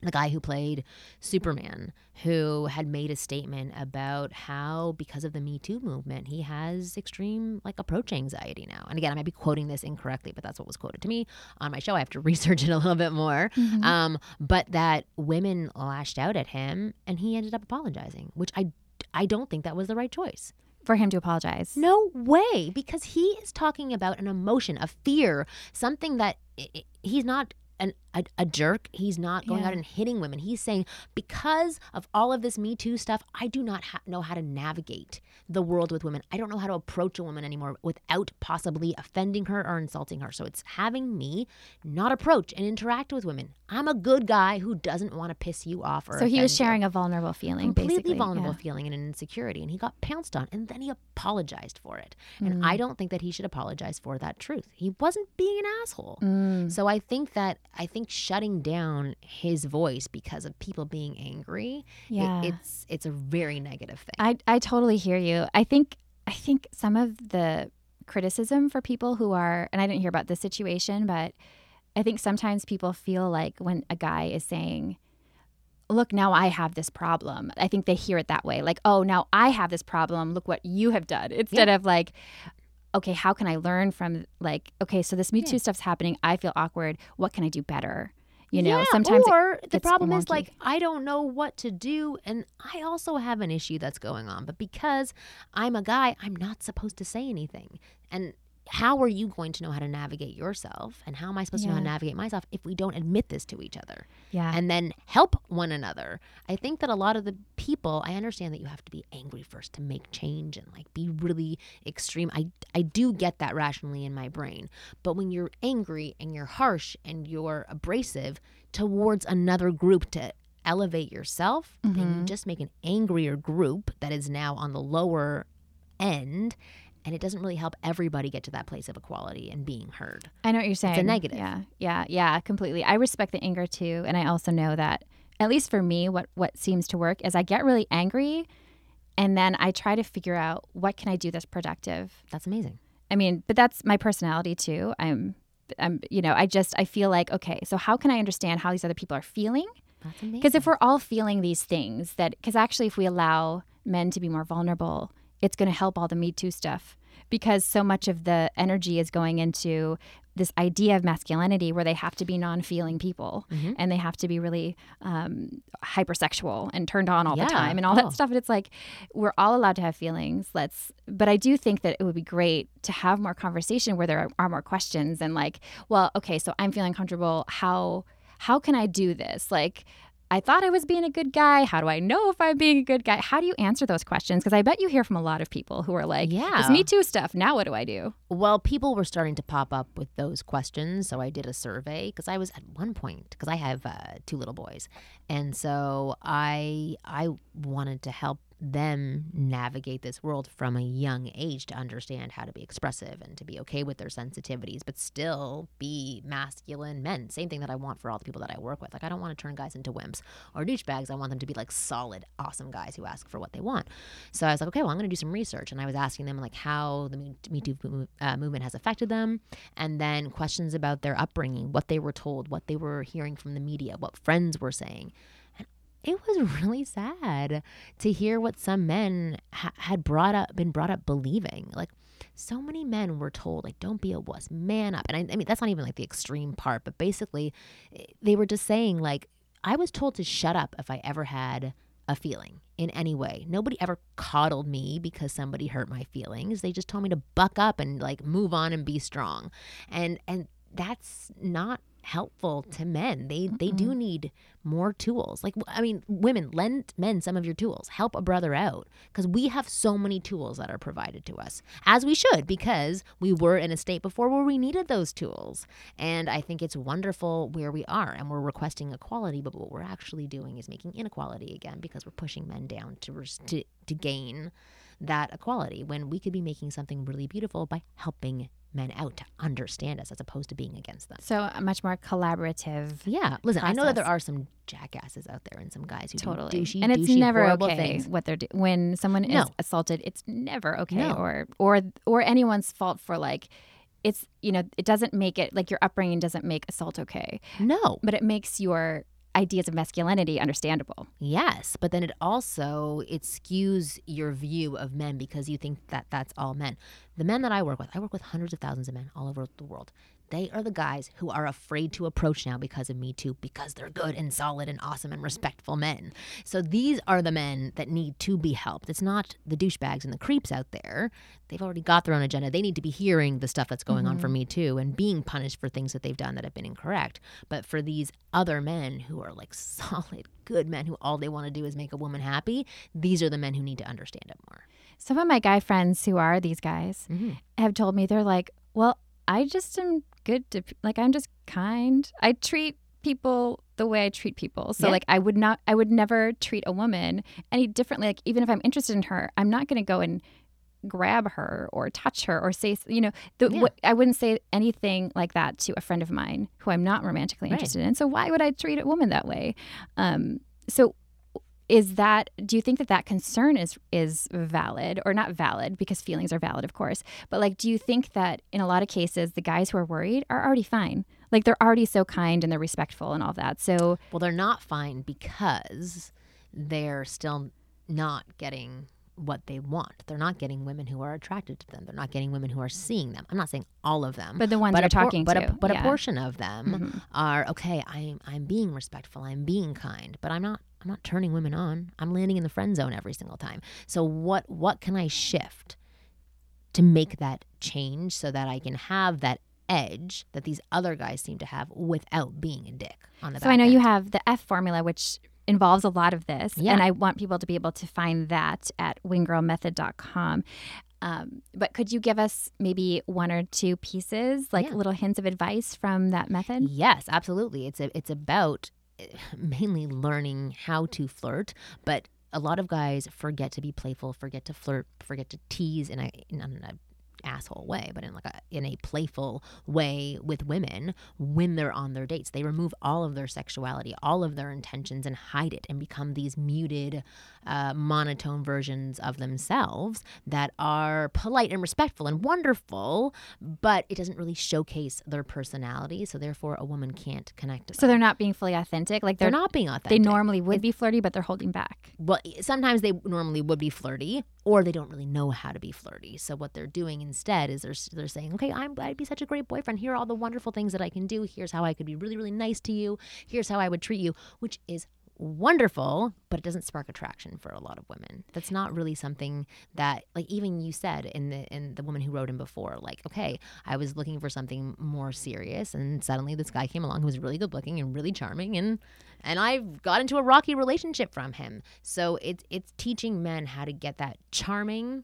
the guy who played Superman, who had made a statement about how, because of the Me Too movement, he has extreme like approach anxiety now. And again, I might be quoting this incorrectly, but that's what was quoted to me on my show. I have to research it a little bit more. Um, but that women lashed out at him, and he ended up apologizing, which I I don't think that was the right choice. for him to apologize. No way, because he is talking about an emotion, a fear, something that i- i- he's not an, a, a jerk. He's not going Yeah. out and hitting women. He's saying, because of all of this Me Too stuff, I do not ha- know how to navigate the world with women. I don't know how to approach a woman anymore without possibly offending her or insulting her. So it's having me not approach and interact with women. I'm a good guy who doesn't want to piss you off or So he was offend you sharing a vulnerable feeling, completely basically. vulnerable Yeah. feeling and an insecurity and he got pounced on and then he apologized for it Mm. and i don't think that he should apologize for that truth he wasn't being an asshole Mm. so i think that i think shutting down his voice because of people being angry it- Yeah. it's it's a very negative thing I I totally hear you. I think I think some of the criticism for people who are and I didn't hear about this situation, but I think sometimes people feel like when a guy is saying, "Look, now I have this problem." I think they hear it that way, like, "Oh, now I have this problem. Look what you have done." Instead of like, "Okay, how can I learn from like, okay, so this Me Too stuff's happening. I feel awkward. What can I do better?" You know, Yeah, sometimes or the problem is like I don't know what to do, and I also have an issue that's going on. But because I'm a guy, I'm not supposed to say anything. And how are you going to know how to navigate yourself? And how am I supposed to know how to navigate myself if we don't admit this to each other? Yeah. and then help one another. I think that a lot of the people, I understand that you have to be angry first to make change and like be really extreme. I I do get that rationally in my brain. But when you're angry and you're harsh and you're abrasive towards another group to elevate yourself, then Mm-hmm. you just make an angrier group that is now on the lower end and it doesn't really help everybody get to that place of equality and being heard. I know what you're saying. It's a negative. Yeah, yeah, yeah, completely. I respect the anger too, and I also know that at least for me, what what seems to work is I get really angry, and then I try to figure out what can I do that's productive. That's amazing. I mean, but that's my personality too. I'm, I'm, you know, I just I feel like okay, so how can I understand how these other people are feeling? That's amazing. Because if we're all feeling these things, that because actually, if we allow men to be more vulnerable, it's going to help all the Me Too stuff. Because so much of the energy is going into this idea of masculinity where they have to be non-feeling people Mm-hmm. and they have to be really um, hypersexual and turned on all Yeah. the time and all Oh. that stuff. And it's like we're all allowed to have feelings. Let's. But I do think that it would be great to have more conversation where there are, are more questions and like, well, okay, so I'm feeling comfortable. How how can I do this? Like, I thought I was being a good guy. How do I know if I'm being a good guy? How do you answer those questions? Because I bet you hear from a lot of people who are like, Yeah. this Me Too stuff. Now what do I do? Well, people were starting to pop up with those questions, so I did a survey because I was at one point because I have uh, two little boys, and so I I wanted to help them navigate this world from a young age to understand how to be expressive and to be okay with their sensitivities, but still be masculine men. Same thing that I want for all the people that I work with. Like I don't want to turn guys into wimps or douchebags. I want them to be like solid, awesome guys who ask for what they want. So I was like, okay, well, I'm going to do some research, and I was asking them like how the Me Too uh, movement has affected them, and then questions about their upbringing, what they were told, what they were hearing from the media, what friends were saying. It was really sad to hear what some men ha- had brought up, been brought up believing. Like so many men were told, like, don't be a wuss, man up. And I, I mean, that's not even like the extreme part, but basically, eh, they were just saying like, I was told to shut up if I ever had a feeling in any way. Nobody ever coddled me because somebody hurt my feelings. They just told me to buck up and like move on and be strong. And and that's not helpful to men. They they do need more tools. Like I mean, women lend men some of your tools. Help a brother out because we have so many tools that are provided to us as we should because we were in a state before where we needed those tools. And I think it's wonderful where we are and we're requesting equality, but what we're actually doing is making inequality again because we're pushing men down to res- to to gain that equality when we could be making something really beautiful by helping men out to understand us as opposed to being against them. So a much more collaborative. Yeah, listen, I know that there are some jackasses out there and some guys who Totally, do douchey, and it's douchey, never okay things. what they're do- when someone is assaulted. It's never okay, No. or or or anyone's fault for like, it's you know it doesn't make it like your upbringing doesn't make assault okay, No, but it makes your ideas of masculinity understandable. yes, but then it also it skews your view of men because you think that that's all men. The men that I work with, I work with hundreds of thousands of men all over the world. They are the guys who are afraid to approach now because of Me Too, because they're good and solid and awesome and respectful men. So these are the men that need to be helped. It's not the douchebags and the creeps out there. They've already got their own agenda. They need to be hearing the stuff that's going on for mm-hmm. Me Too and being punished for things that they've done that have been incorrect. But for these other men who are like solid, good men who all they want to do is make a woman happy, these are the men who need to understand it more. Some of my guy friends who are these guys mm-hmm. have told me they're like, well, I just am good to like I'm just kind. I treat people the way I treat people. So Yeah. like I would not I would never treat a woman any differently. Like even if I'm interested in her, I'm not going to go and grab her or touch her or say you know the, Yeah. what, I wouldn't say anything like that to a friend of mine who I'm not romantically Right. interested in. So why would I treat a woman that way? Um, so is that do you think that that concern is is valid or not valid because feelings are valid of course but like do you think that in a lot of cases the guys who are worried are already fine like they're already so kind and they're respectful and all that so Well, they're not fine because they're still not getting what they want. They're not getting women who are attracted to them. They're not getting women who are seeing them. I'm not saying all of them, But the ones a you're talking but to, A, but yeah. Mm-hmm. a portion of them are okay. I'm I'm being respectful. I'm being kind, but I'm not. I'm not turning women on. I'm landing in the friend zone every single time. So what what can I shift to make that change so that I can have that edge that these other guys seem to have without being a dick on the back? so i know you have the f formula which involves a lot of this Yeah. and i want people to be able to find that at winggirlmethod.com um, but could you give us maybe one or two pieces like Yeah. little hints of advice from that method Yes, absolutely. It's a, it's about mainly learning how to flirt, but a lot of guys forget to be playful, forget to flirt, forget to tease in a in an asshole way, but in like a in a playful way with women when they're on their dates. They remove all of their sexuality, all of their intentions, and hide it, and become these muted, uh, monotone versions of themselves that are polite and respectful and wonderful, but it doesn't really showcase their personality. So therefore, a woman can't connect to them. so they're not being fully authentic like they're they're, not being authentic. they normally would be flirty but they're holding back well, sometimes they normally would be flirty, or they don't really know how to be flirty. So what they're doing instead is they're they're saying, "Okay, I'm I'd be such a great boyfriend. Here are all the wonderful things that I can do. Here's how I could be really really nice to you. Here's how I would treat you," which is wonderful, but it doesn't spark attraction for a lot of women. That's not really something that like even you said in the in the woman who wrote him before, like, okay, I was looking for something more serious and suddenly this guy came along who was really good looking and really charming and and I got into a rocky relationship from him. So it's it's teaching men how to get that charming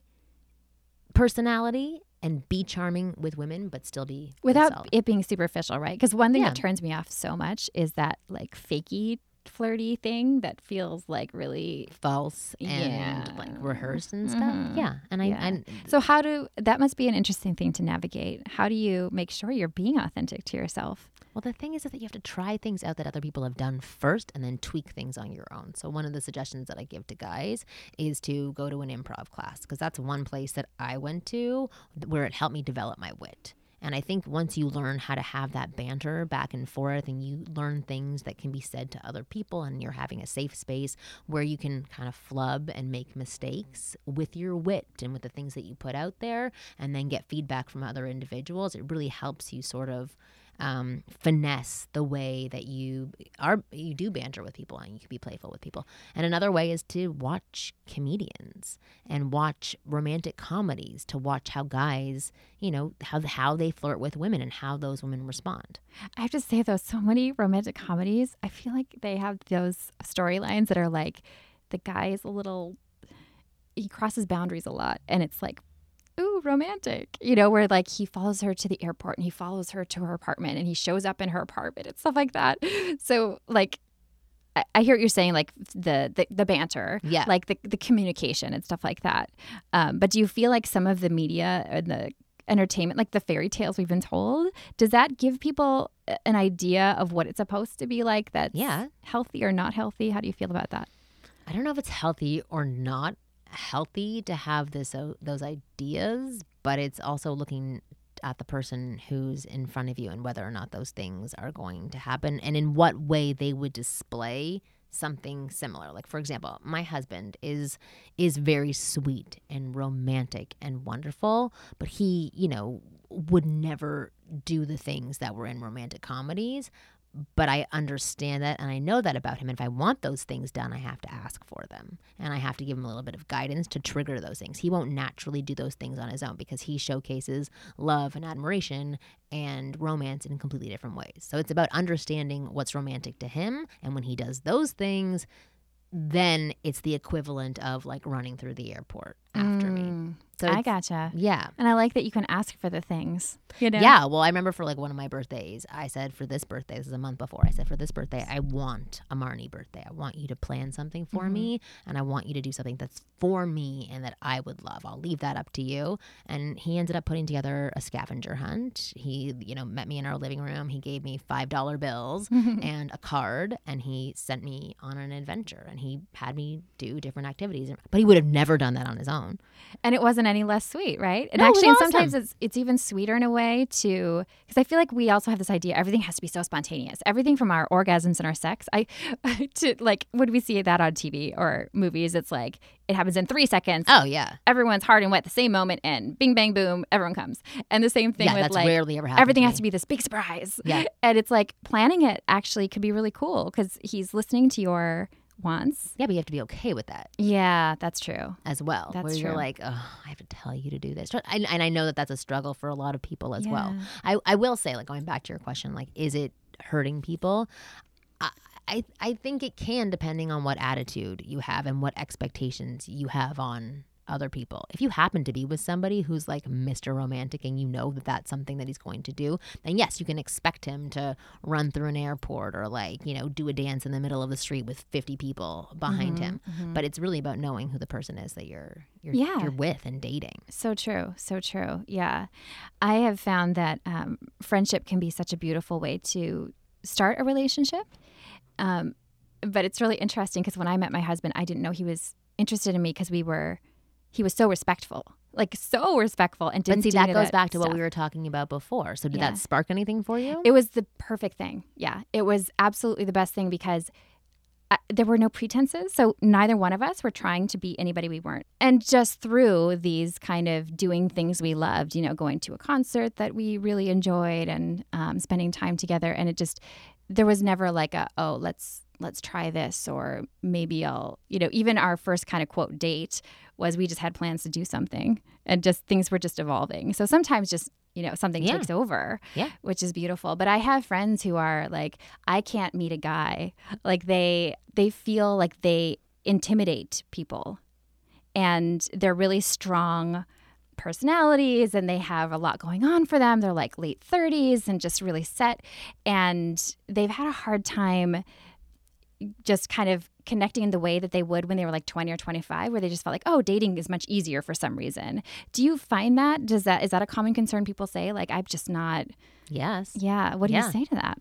personality and be charming with women but still be without themselves. it being superficial, right? Because one thing Yeah. that turns me off so much is that like fakey flirty thing that feels like really false and Yeah. like rehearsed and stuff. Mhm. Yeah, and I, Yeah. and so how do that must be an interesting thing to navigate how do you make sure you're being authentic to yourself well, the thing is that you have to try things out that other people have done first, and then tweak things on your own. So one of the suggestions that I give to guys is to go to an improv class because that's one place that I went to where it helped me develop my wit. And I think once you learn how to have that banter back and forth and you learn things that can be said to other people and you're having a safe space where you can kind of flub and make mistakes with your wit and with the things that you put out there and then get feedback from other individuals, it really helps you sort of um, finesse the way that you are you do banter with people and you can be playful with people. And another way is to watch comedians and watch romantic comedies to watch how guys, you know, how how they flirt with women and how those women respond. I have to say though, so many romantic comedies, I feel like they have those storylines that are like the guy is a little he crosses boundaries a lot and it's like ooh, romantic, you know, where like he follows her to the airport and he follows her to her apartment and he shows up in her apartment and stuff like that. So, like, I, I hear what you're saying, like the, the, the banter, Yeah. like the, the communication and stuff like that. Um, but do you feel like some of the media and the entertainment, like the fairy tales we've been told, does that give people an idea of what it's supposed to be like that's Yeah. healthy or not healthy? How do you feel about that? I don't know if it's healthy or not healthy to have this uh, those ideas, but it's also looking at the person who's in front of you and whether or not those things are going to happen and in what way they would display something similar. Like for example, my husband is is very sweet and romantic and wonderful, but he, you know, would never do the things that were in romantic comedies but I understand that and I know that about him. And if I want those things done, I have to ask for them and I have to give him a little bit of guidance to trigger those things. He won't naturally do those things on his own because he showcases love and admiration and romance in completely different ways. So it's about understanding what's romantic to him. And when he does those things, then it's the equivalent of like running through the airport after me. Mm, so I gotcha. Yeah. And I like that you can ask for the things. You know? Yeah, well, I remember for like one of my birthdays, I said for this birthday, this is a month before, I said for this birthday, I want a Marni birthday. I want you to plan something for mm-hmm. me and I want you to do something that's for me and that I would love. I'll leave that up to you. And he ended up putting together a scavenger hunt. He, you know, met me in our living room. He gave me $5 bills and a card and he sent me on an adventure and he had me do different activities. But he would have never done that on his own. And it wasn't any less sweet, right? And No, it actually, and sometimes it's it's even sweeter in a way to because I feel like we also have this idea everything has to be so spontaneous. Everything from our orgasms and our sex, I to like when we see that on TV or movies, it's like it happens in three seconds. Oh, yeah. Everyone's hard and wet at the same moment, and bing bang boom, everyone comes. And the same thing Yeah, with that's like rarely ever happened everything to has to be this big surprise. Yeah. and it's like planning it actually could be really cool because he's listening to your wants. Yeah, but you have to be okay with that. Yeah, that's true. as well. That's where you're true. like, oh, I have to tell you to do this. And, and I know that that's a struggle for a lot of people as well. I, I will say, like, going back to your question, like, is it hurting people? I, I, I think it can, depending on what attitude you have and what expectations you have on other people. If you happen to be with somebody who's like Mr. Romantic and you know that that's something that he's going to do, then yes, you can expect him to run through an airport or like, you know, do a dance in the middle of the street with 50 people behind him. But it's really about knowing who the person is that you're you're, Yeah. you're with and dating. So true. So true. Yeah. I have found that um, friendship can be such a beautiful way to start a relationship. Um, but it's really interesting because when I met my husband, I didn't know he was interested in me because we were, he was so respectful, like so respectful, and didn't But see, do that goes back to what we were talking about before. So did Yeah. that spark anything for you? It was the perfect thing. Yeah. It was absolutely the best thing because uh, there were no pretenses. So neither one of us were trying to be anybody we weren't. And just through these kind of doing things we loved, you know, going to a concert that we really enjoyed and um, spending time together. And it just, there was never like a, oh, let's, let's try this or maybe I'll, you know, even our first kind of quote date was we just had plans to do something and just things were just evolving. So sometimes just, you know, something Yeah. takes over Yeah. which is beautiful. But I have friends who are like, I can't meet a guy. Like they they feel like they intimidate people. And they're really strong personalities and they have a lot going on for them. They're like late 30s and just really set. And they've had a hard time just kind of connecting in the way that they would when they were like 20 or 25 where they just felt like oh dating is much easier for some reason do you find that does that is that a common concern people say like i'm just not yes. yeah. What do Yeah. you say to that?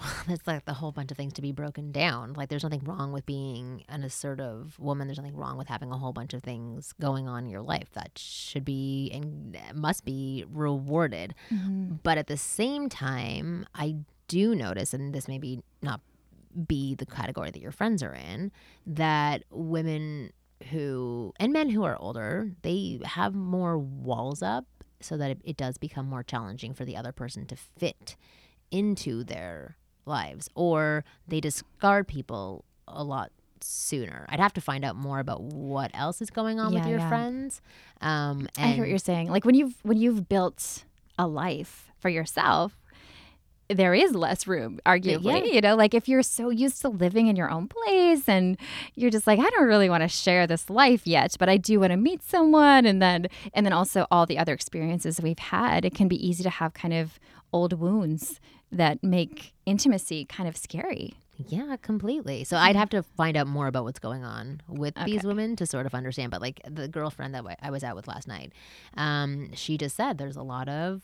There's like the whole bunch of things to be broken down. Like there's nothing wrong with being an assertive woman. There's nothing wrong with having a whole bunch of things going on in your life that should be and must be rewarded. Mm-hmm. But at the same time, I do notice, and this may be not be the category that your friends are in, that women who and men who are older, they have more walls up so that it, it does become more challenging for the other person to fit into their lives or they discard people a lot sooner. I'd have to find out more about what else is going on Yeah, with your yeah. friends. Um, I hear what you're saying. Like when you've when you've built a life for yourself, there is less room, arguably. yeah. You know, like if you're so used to living in your own place and you're just like, I don't really want to share this life yet, but I do want to meet someone and then and then also all the other experiences we've had, it can be easy to have kind of old wounds that make intimacy kind of scary. Yeah, completely. So I'd have to find out more about what's going on with these women to sort of understand. But like the girlfriend that I was out with last night, um, she just said there's a lot of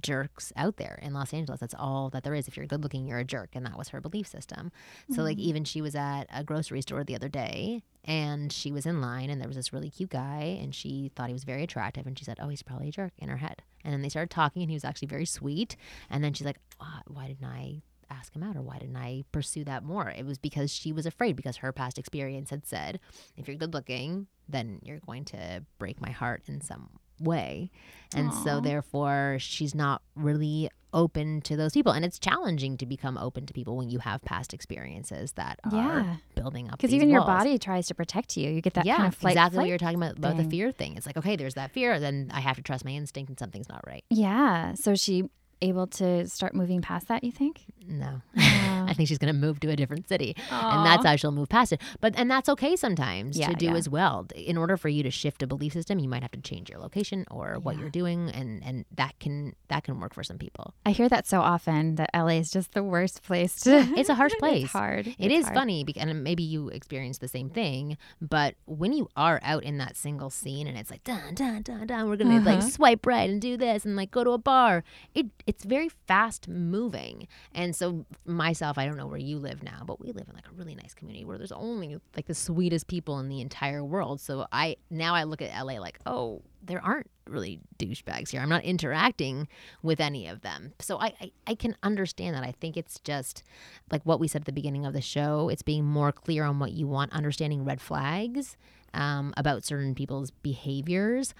jerks out there in Los Angeles. That's all that there is. If you're good looking, you're a jerk. And that was her belief system. So, like, mm-hmm. even she was at a grocery store the other day and she was in line and there was this really cute guy and she thought he was very attractive. And she said, Oh, he's probably a jerk in her head. And then they started talking and he was actually very sweet. And then she's like, "Why- Why didn't I ask him out or why didn't I pursue that more? It was because she was afraid because her past experience had said, if you're good looking, then you're going to break my heart in some way. And so therefore she's not really open to those people. And it's challenging to become open to people when you have past experiences that are Yeah. building up. Because even your body tries to protect you. You get that yeah, kind of flight, exactly what you're talking about about the fear thing. It's like, okay, there's that fear, then I have to trust my instinct and something's not right. Yeah. So is she able to start moving past that, you think? No. Oh. I think she's going to move to a different city. And that's how she'll move past it. But and that's okay sometimes Yeah, to do yeah. as well. In order for you to shift a belief system, you might have to change your location or what you're doing and and that can that can work for some people. I hear that so often that LA is just the worst place to. It's a harsh place. it's hard. It It's is hard. funny bec- and maybe you experience the same thing, but when you are out in that single scene and it's like dun dun dun dun, we're gonna like Uh-huh. swipe right and do this and like go to a bar. It it's very fast moving, and so myself, I don't know where you live now, but we live in like a really nice community where there's only like the sweetest people in the entire world. So I now I look at LA like oh there aren't really douchebags here. I'm not interacting with any of them. So I, I, I can understand that. I think it's just like what we said at the beginning of the show. It's being more clear on what you want, understanding red flags um, about certain people's behaviors,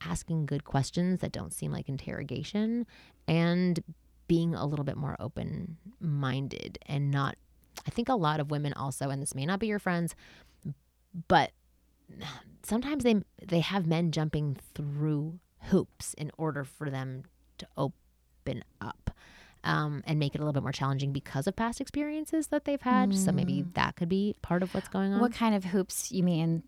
asking good questions that don't seem like interrogation, and being a little bit more open minded and not. I think a lot of women also, and this may not be your friends, but sometimes they they have men jumping through hoops in order for them to open up um, and make it a little bit more challenging because of past experiences that they've had. So maybe that could be part of what's going on. What kind of hoops you mean?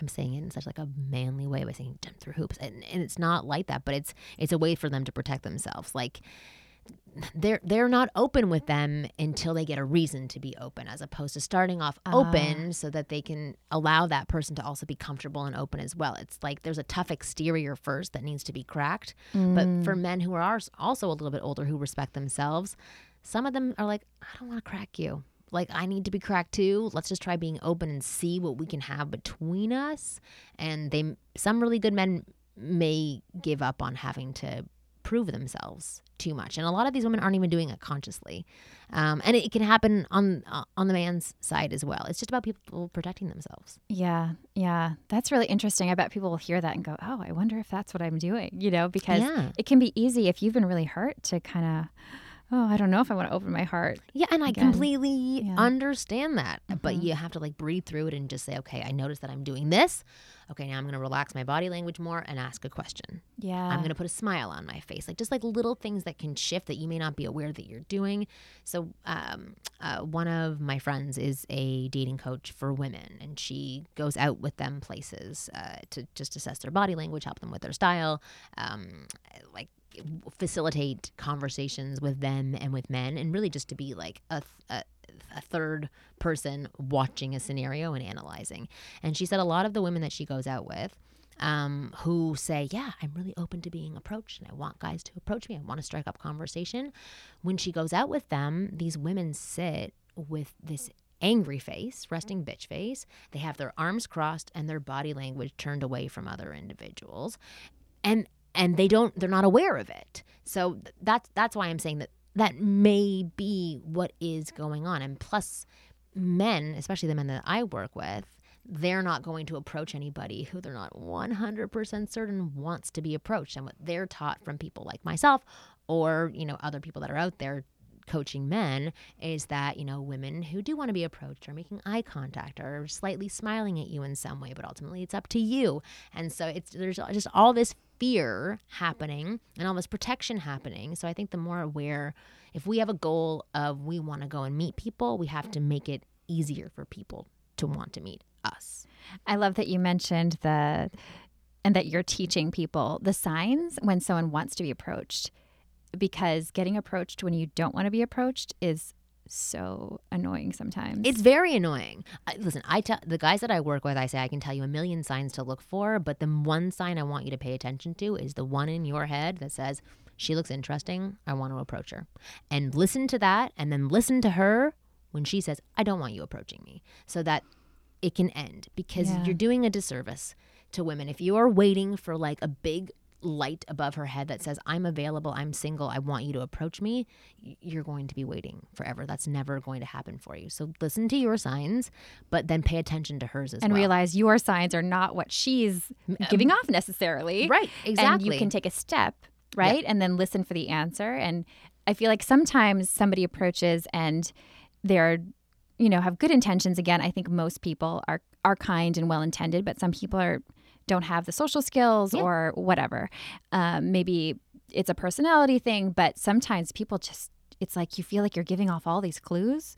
I'm saying it in such like a manly way by saying jump through hoops, and, and it's not like that, but it's it's a way for them to protect themselves. Like they're they're not open with them until they get a reason to be open, as opposed to starting off ah. open so that they can allow that person to also be comfortable and open as well. It's like there's a tough exterior first that needs to be cracked, but for mm. men who are also a little bit older who respect themselves, some of them are like, I don't want to crack you. Like I need to be cracked too. Let's just try being open and see what we can have between us. And they, some really good men may give up on having to prove themselves too much, and a lot of these women aren't even doing it consciously. Um, and it, can happen on uh, on the man's side as well. It's just about people protecting themselves. Yeah, yeah. That's really interesting. I bet people will hear that and go, oh, I wonder if that's what I'm doing, you know, because Yeah. it can be easy if you've been really hurt to kind of, oh, I don't know if I want to open my heart. Yeah, and I completely Yeah. Mm-hmm. understand that. But you have to like breathe through it and just say, okay, I notice that I'm doing this. Okay, now I'm going to relax my body language more and ask a question. Yeah. I'm going to put a smile on my face. Like just like little things that can shift that you may not be aware that you're doing. So, um, uh, one of my friends is a dating coach for women, and she goes out with them places uh, to just assess their body language, help them with their style, um, like facilitate conversations with them and with men, and really just to be like a, a a third person watching a scenario and analyzing. And she said a lot of the women that she goes out with um, who say, Yeah, I'm really open to being approached and I want guys to approach me. I want to strike up conversation. When she goes out with them, these women sit with this angry face, resting bitch face. They have their arms crossed and their body language turned away from other individuals. And and they don't they're not aware of it. So that's that's why I'm saying that that may be what is going on. And plus men, especially the men that I work with, they're not going to approach anybody who they're not 100% certain wants to be approached. And what they're taught from people like myself or, you know, other people that are out there coaching men is that, you know, women who do want to be approached are making eye contact or slightly smiling at you in some way, but ultimately it's up to you. And so it's there's just all this fear happening and all this protection happening. So I think the more aware if we have a goal of we want to go and meet people, we have to make it easier for people to want to meet us. I love that you mentioned the and that you're teaching people the signs when someone wants to be approached because getting approached when you don't want to be approached is so annoying sometimes. It's very annoying. I, listen, I tell the guys that I work with, I say I can tell you a million signs to look for, but the one sign I want you to pay attention to is the one in your head that says she looks interesting. I want to approach her. And listen to that and then listen to her when she says, I don't want you approaching me, so that it can end because yeah. you're doing a disservice to women. If you are waiting for like a big light above her head that says, I'm available, I'm single, I want you to approach me, you're going to be waiting forever. That's never going to happen for you. So listen to your signs, but then pay attention to hers as and well. And realize your signs are not what she's um, giving off necessarily. Right, exactly. And you can take a step, right? And then listen for the answer. And I feel like sometimes somebody approaches and they're you know have good intentions again i think most people are are kind and well intended but some people are don't have the social skills yeah. or whatever. Um, maybe it's a personality thing, but sometimes people just it's like you feel like you're giving off all these clues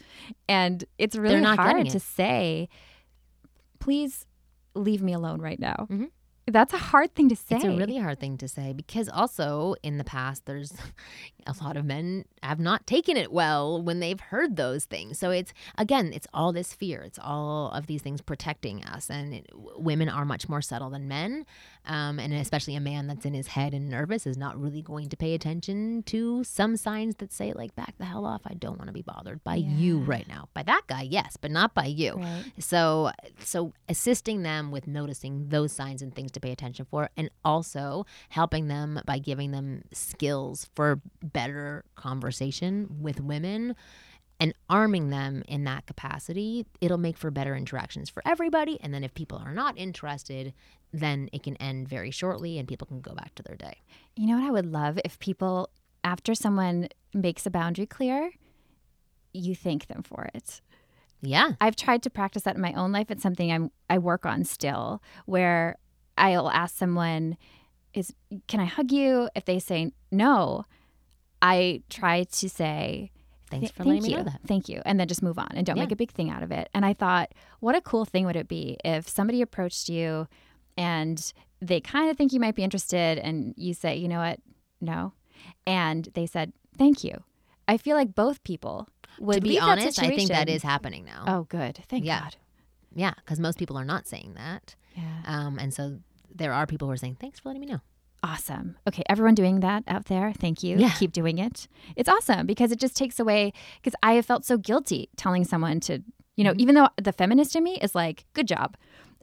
and it's really hard to say please leave me alone right now. Mm-hmm. That's a hard thing to say. It's a really hard thing to say because also in the past, there's a lot of men have not taken it well when they've heard those things. So it's again, it's all this fear. It's all of these things protecting us, and it, women are much more subtle than men, um, and especially a man that's in his head and nervous is not really going to pay attention to some signs that say like "back the hell off." I don't want to be bothered by yeah. you right now. By that guy, yes, but not by you. Right. So, so assisting them with noticing those signs and things to pay attention for, and also helping them by giving them skills for better conversation with women and arming them in that capacity, it'll make for better interactions for everybody. And then if people are not interested, then it can end very shortly and people can go back to their day. You know what I would love if people, after someone makes a boundary clear, you thank them for it. Yeah. I've tried to practice that in my own life. It's something I'm I work on still where I'll ask someone is can I hug you? If they say no, I try to say, Thanks for letting me know that. Thank you. And then just move on and don't yeah. make a big thing out of it. And I thought, what a cool thing would it be if somebody approached you and they kind of think you might be interested and you say, you know what, no. And they said, thank you. I feel like both people would To be honest, I think that is happening now. Oh, good. Thank yeah. God. Yeah, because most people are not saying that. Yeah. Um, and so there are people who are saying, thanks for letting me know. Awesome. Okay, everyone doing that out there, thank you. Yeah. Keep doing it. It's awesome because it just takes away because I have felt so guilty telling someone to, you know, mm-hmm. even though the feminist in me is like, good job.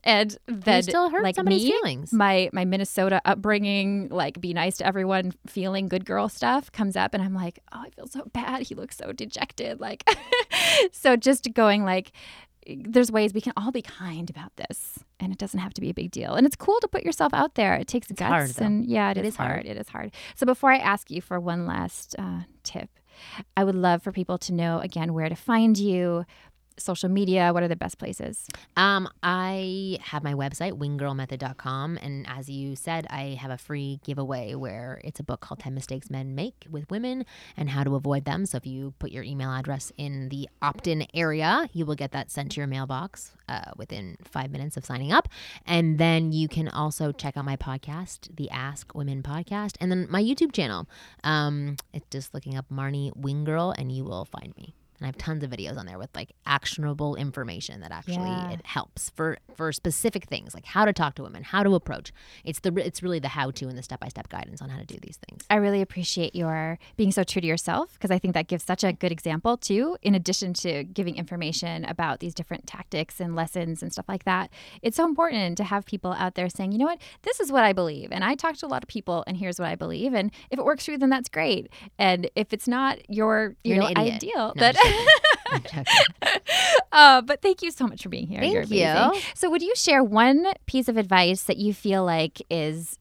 And then still hurt like somebody's me, feelings. My my Minnesota upbringing, like be nice to everyone, feeling good girl stuff comes up and I'm like, oh, I feel so bad. He looks so dejected. Like so just going like there's ways we can all be kind about this and it doesn't have to be a big deal and it's cool to put yourself out there it takes it's guts hard, and yeah it, it is, is hard. hard. it is hard so before i ask you for one last uh, tip i would love for people to know again where to find you social media? What are the best places? Um, I have my website, winggirlmethod.com. And as you said, I have a free giveaway where it's a book called 10 Mistakes Men Make with Women and How to Avoid Them. So if you put your email address in the opt in area, you will get that sent to your mailbox uh, within five minutes of signing up. And then you can also check out my podcast, the Ask Women podcast, and then my YouTube channel. Um, it's just looking up Marni Winggirl and you will find me and I have tons of videos on there with like actionable information that actually yeah. it helps for for specific things like how to talk to women, how to approach. It's the it's really the how to and the step by step guidance on how to do these things. I really appreciate your being so true to yourself because I think that gives such a good example too. In addition to giving information about these different tactics and lessons and stuff like that, it's so important to have people out there saying, you know what, this is what I believe, and I talk to a lot of people, and here's what I believe, and if it works for you, then that's great, and if it's not your you You're know ideal, no, that uh, but thank you so much for being here. Thank You're you. So, would you share one piece of advice that you feel like is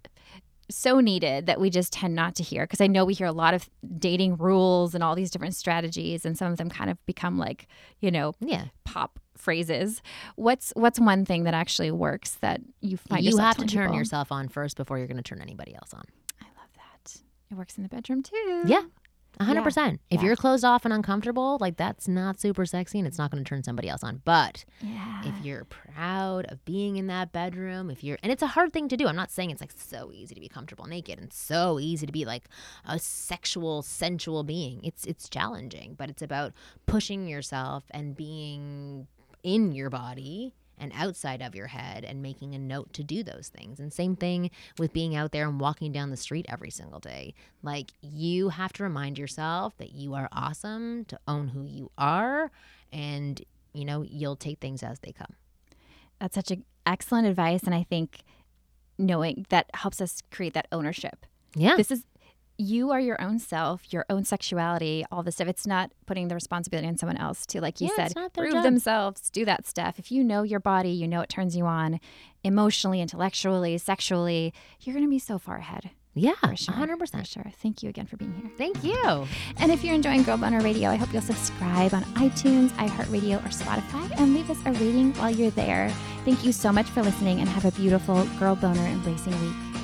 so needed that we just tend not to hear? Because I know we hear a lot of dating rules and all these different strategies, and some of them kind of become like, you know, Yeah. pop phrases. What's what's one thing that actually works that you find You have to turn people? yourself on first before you're going to turn anybody else on. I love that. It works in the bedroom too. Yeah. A hundred percent. If Yeah. you're closed off and uncomfortable, like that's not super sexy and it's not going to turn somebody else on. But Yeah. if you're proud of being in that bedroom, if you're, and it's a hard thing to do. I'm not saying it's like so easy to be comfortable naked and so easy to be like a sexual, sensual being. It's it's challenging, but it's about pushing yourself and being in your body and outside of your head and making a note to do those things. And same thing with being out there and walking down the street every single day. Like you have to remind yourself that you are awesome, to own who you are, and you know, you'll take things as they come. That's such a excellent advice and I think knowing that helps us create that ownership. Yeah. This is you are your own self, your own sexuality, all this stuff. It's not putting the responsibility on someone else to, like you Yeah, said, it's not their prove job. themselves, do that stuff. If you know your body, you know it turns you on emotionally, intellectually, sexually, you're going to be so far ahead. yeah. For sure. 100%. For sure. Thank you again for being here. Thank you. And if you're enjoying Girl Boner Radio, I hope you'll subscribe on iTunes, iHeartRadio, or Spotify and leave us a rating while you're there. Thank you so much for listening and have a beautiful Girl Boner embracing week.